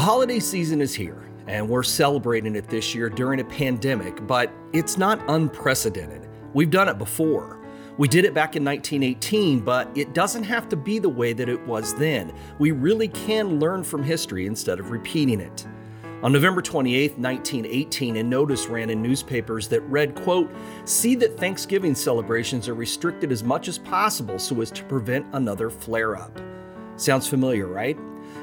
The holiday season is here, and we're celebrating it this year during a pandemic, but it's not unprecedented. We've done it before. We did it back in 1918, but it doesn't have to be the way that it was then. We really can learn from history instead of repeating it. On November 28, 1918, a notice ran in newspapers that read, quote, "See that Thanksgiving celebrations are restricted as much as possible so as to prevent another flare-up." Sounds familiar, right?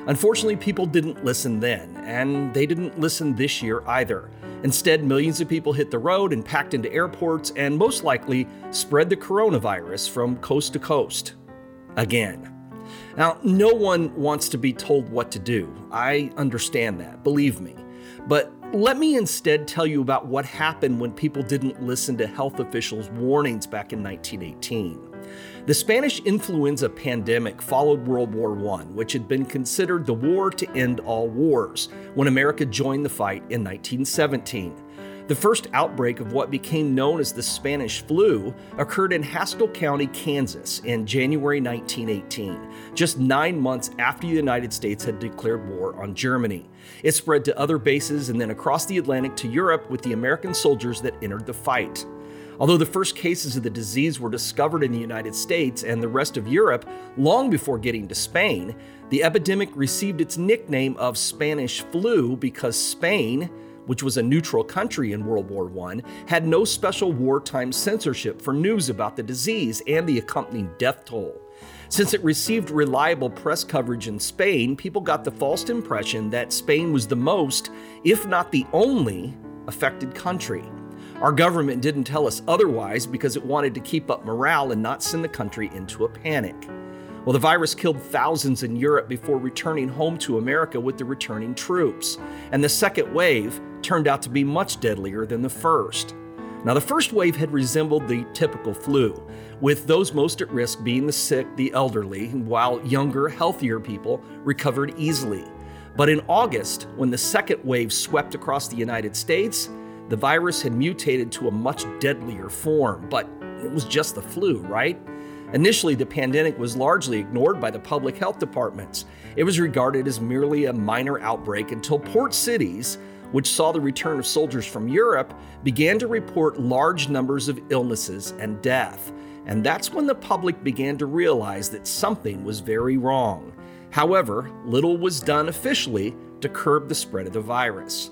Unfortunately, people didn't listen then, and they didn't listen this year either. Instead, millions of people hit the road and packed into airports and most likely spread the coronavirus from coast to coast. Again. Now, no one wants to be told what to do. I understand that, believe me. But let me instead tell you about what happened when people didn't listen to health officials' warnings back in 1918. The Spanish influenza pandemic followed World War I, which had been considered the war to end all wars, when America joined the fight in 1917. The first outbreak of what became known as the Spanish flu occurred in Haskell County, Kansas in January 1918, just nine months after the United States had declared war on Germany. It spread to other bases and then across the Atlantic to Europe with the American soldiers that entered the fight. Although the first cases of the disease were discovered in the United States and the rest of Europe long before getting to Spain, the epidemic received its nickname of Spanish flu because Spain, which was a neutral country in World War I, had no special wartime censorship for news about the disease and the accompanying death toll. Since it received reliable press coverage in Spain, people got the false impression that Spain was the most, if not the only, affected country. Our government didn't tell us otherwise because it wanted to keep up morale and not send the country into a panic. Well, the virus killed thousands in Europe before returning home to America with the returning troops. And the second wave turned out to be much deadlier than the first. Now, the first wave had resembled the typical flu, with those most at risk being the sick, the elderly, while younger, healthier people recovered easily. But in August, when the second wave swept across the United States, the virus had mutated to a much deadlier form, but it was just the flu, right? Initially, the pandemic was largely ignored by the public health departments. It was regarded as merely a minor outbreak until port cities, which saw the return of soldiers from Europe, began to report large numbers of illnesses and death. And that's when the public began to realize that something was very wrong. However, little was done officially to curb the spread of the virus.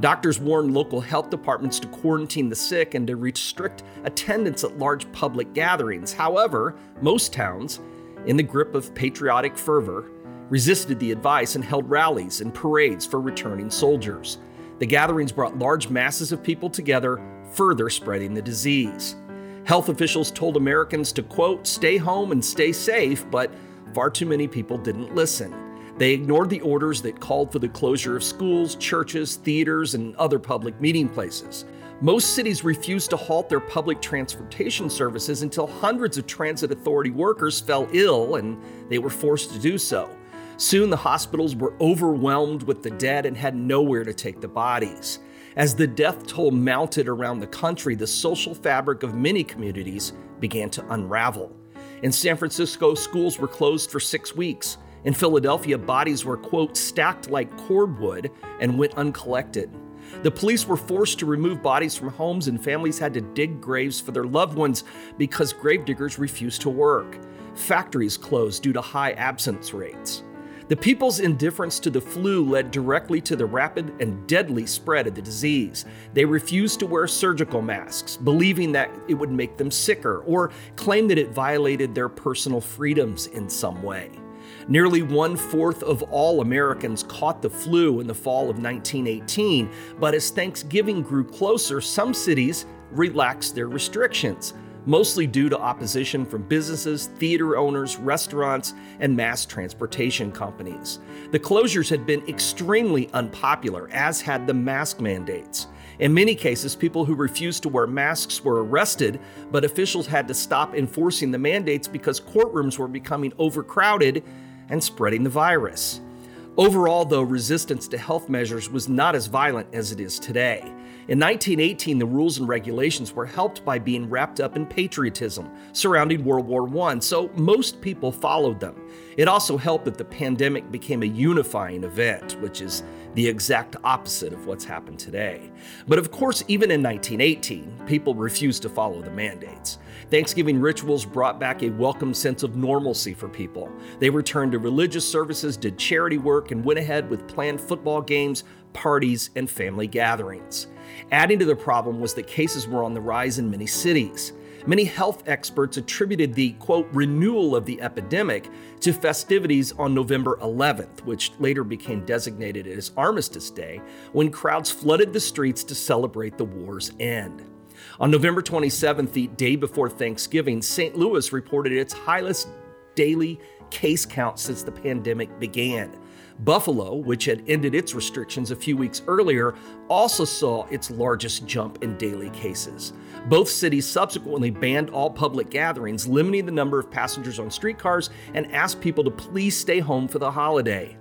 Doctors warned local health departments to quarantine the sick and to restrict attendance at large public gatherings. However, most towns, in the grip of patriotic fervor, resisted the advice and held rallies and parades for returning soldiers. The gatherings brought large masses of people together, further spreading the disease. Health officials told Americans to, quote, stay home and stay safe, but far too many people didn't listen. They ignored the orders that called for the closure of schools, churches, theaters, and other public meeting places. Most cities refused to halt their public transportation services until hundreds of transit authority workers fell ill and they were forced to do so. Soon the hospitals were overwhelmed with the dead and had nowhere to take the bodies. As the death toll mounted around the country, the social fabric of many communities began to unravel. In San Francisco, schools were closed for six weeks. In Philadelphia, bodies were, quote, stacked like cordwood and went uncollected. The police were forced to remove bodies from homes, and families had to dig graves for their loved ones because gravediggers refused to work. Factories closed due to high absence rates. The people's indifference to the flu led directly to the rapid and deadly spread of the disease. They refused to wear surgical masks, believing that it would make them sicker, or claimed that it violated their personal freedoms in some way. Nearly one fourth of all Americans caught the flu in the fall of 1918, but as Thanksgiving grew closer, some cities relaxed their restrictions, mostly due to opposition from businesses, theater owners, restaurants, and mass transportation companies. The closures had been extremely unpopular, as had the mask mandates. In many cases, people who refused to wear masks were arrested, but officials had to stop enforcing the mandates because courtrooms were becoming overcrowded and spreading the virus. Overall, though, resistance to health measures was not as violent as it is today. In 1918, the rules and regulations were helped by being wrapped up in patriotism surrounding World War I, so most people followed them. It also helped that the pandemic became a unifying event, which is the exact opposite of what's happened today. But of course, even in 1918, people refused to follow the mandates. Thanksgiving rituals brought back a welcome sense of normalcy for people. They returned to religious services, did charity work, and went ahead with planned football games, parties, and family gatherings. Adding to the problem was that cases were on the rise in many cities. Many health experts attributed the quote renewal of the epidemic to festivities on November 11th, which later became designated as Armistice Day, when crowds flooded the streets to celebrate the war's end. On November 27th, the day before Thanksgiving, St. Louis reported its highest daily case count since the pandemic began. Buffalo, which had ended its restrictions a few weeks earlier, also saw its largest jump in daily cases. Both cities subsequently banned all public gatherings, limiting the number of passengers on streetcars, and asked people to please stay home for the holiday.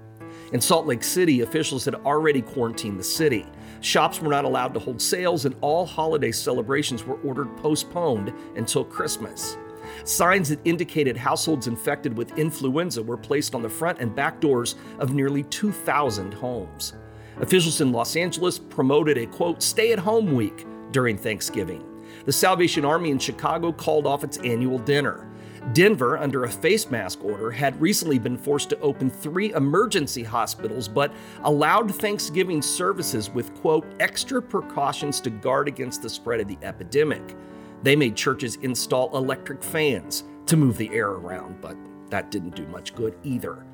In Salt Lake City, officials had already quarantined the city. Shops were not allowed to hold sales, and all holiday celebrations were ordered postponed until Christmas. Signs that indicated households infected with influenza were placed on the front and back doors of nearly 2,000 homes. Officials in Los Angeles promoted a quote, stay at home week during Thanksgiving. The Salvation Army in Chicago called off its annual dinner. Denver, under a face mask order, had recently been forced to open three emergency hospitals, but allowed Thanksgiving services with, quote, extra precautions to guard against the spread of the epidemic. They made churches install electric fans to move the air around, but that didn't do much good either.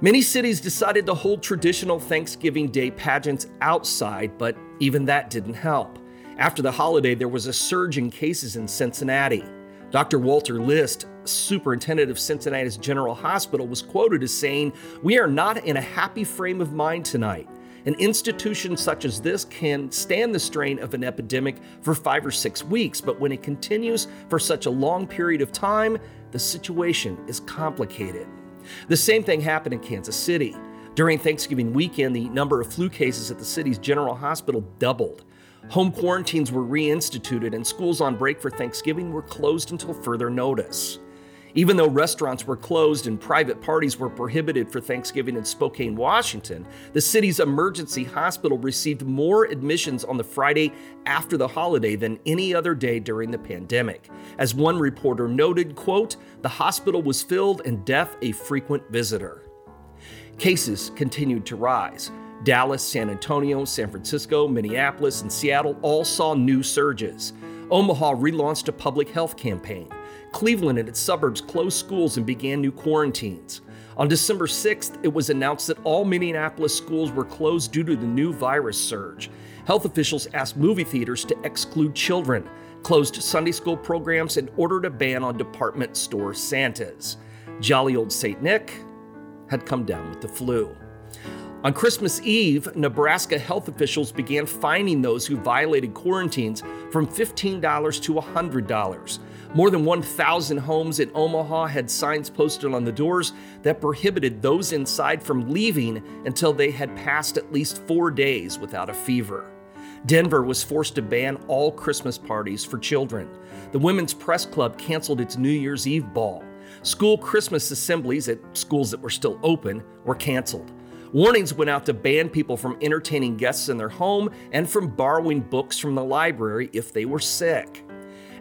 Many cities decided to hold traditional Thanksgiving Day pageants outside, but even that didn't help. After the holiday, there was a surge in cases in Cincinnati. Dr. Walter List, superintendent of Cincinnati's General Hospital, was quoted as saying, We are not in a happy frame of mind tonight. An institution such as this can stand the strain of an epidemic for five or six weeks, but when it continues for such a long period of time, the situation is complicated. The same thing happened in Kansas City. During Thanksgiving weekend, the number of flu cases at the city's general hospital doubled. Home quarantines were reinstituted, and schools on break for Thanksgiving were closed until further notice. Even though restaurants were closed and private parties were prohibited for Thanksgiving in Spokane, Washington, the city's emergency hospital received more admissions on the Friday after the holiday than any other day during the pandemic. As one reporter noted, quote, "The hospital was filled and death a frequent visitor." Cases continued to rise. Dallas, San Antonio, San Francisco, Minneapolis, and Seattle all saw new surges. Omaha relaunched a public health campaign. Cleveland and its suburbs closed schools and began new quarantines. On December 6th, it was announced that all Minneapolis schools were closed due to the new virus surge. Health officials asked movie theaters to exclude children, closed Sunday school programs, and ordered a ban on department store Santas. Jolly old St. Nick had come down with the flu. On Christmas Eve, Nebraska health officials began fining those who violated quarantines from $15 to $100. More than 1,000 homes in Omaha had signs posted on the doors that prohibited those inside from leaving until they had passed at least four days without a fever. Denver was forced to ban all Christmas parties for children. The Women's Press Club canceled its New Year's Eve ball. School Christmas assemblies at schools that were still open were canceled. Warnings went out to ban people from entertaining guests in their home and from borrowing books from the library if they were sick.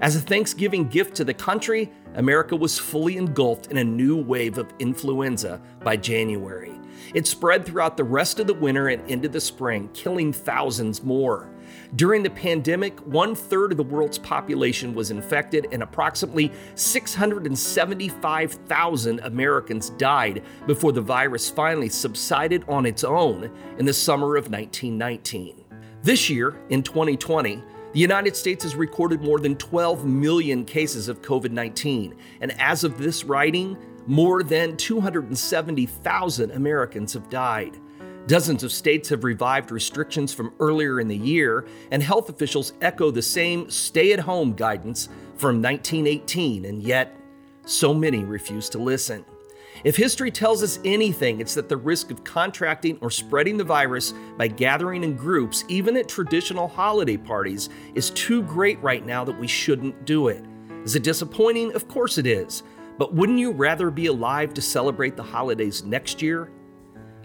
As a Thanksgiving gift to the country, America was fully engulfed in a new wave of influenza by January. It spread throughout the rest of the winter and into the spring, killing thousands more. During the pandemic, one third of the world's population was infected, and approximately 675,000 Americans died before the virus finally subsided on its own in the summer of 1919. This year, in 2020, the United States has recorded more than 12 million cases of COVID 19, and as of this writing, more than 270,000 Americans have died. Dozens of states have revived restrictions from earlier in the year, and health officials echo the same stay at home guidance from 1918, and yet so many refuse to listen. If history tells us anything, it's that the risk of contracting or spreading the virus by gathering in groups, even at traditional holiday parties, is too great right now that we shouldn't do it. Is it disappointing? Of course it is. But wouldn't you rather be alive to celebrate the holidays next year?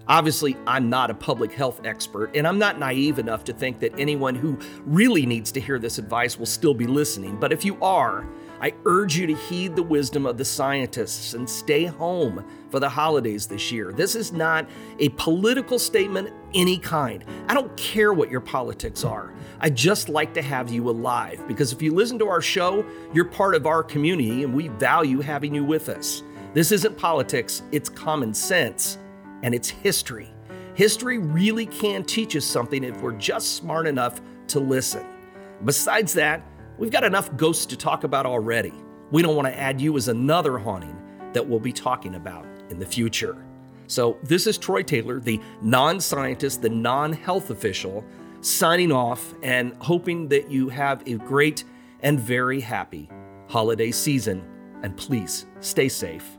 Obviously, I'm not a public health expert, and I'm not naive enough to think that anyone who really needs to hear this advice will still be listening. But if you are, I urge you to heed the wisdom of the scientists and stay home for the holidays this year. This is not a political statement any kind. I don't care what your politics are. I just like to have you alive because if you listen to our show, you're part of our community and we value having you with us. This isn't politics, it's common sense and it's history. History really can teach us something if we're just smart enough to listen. Besides that, We've got enough ghosts to talk about already. We don't want to add you as another haunting that we'll be talking about in the future. So, this is Troy Taylor, the non scientist, the non health official, signing off and hoping that you have a great and very happy holiday season. And please stay safe.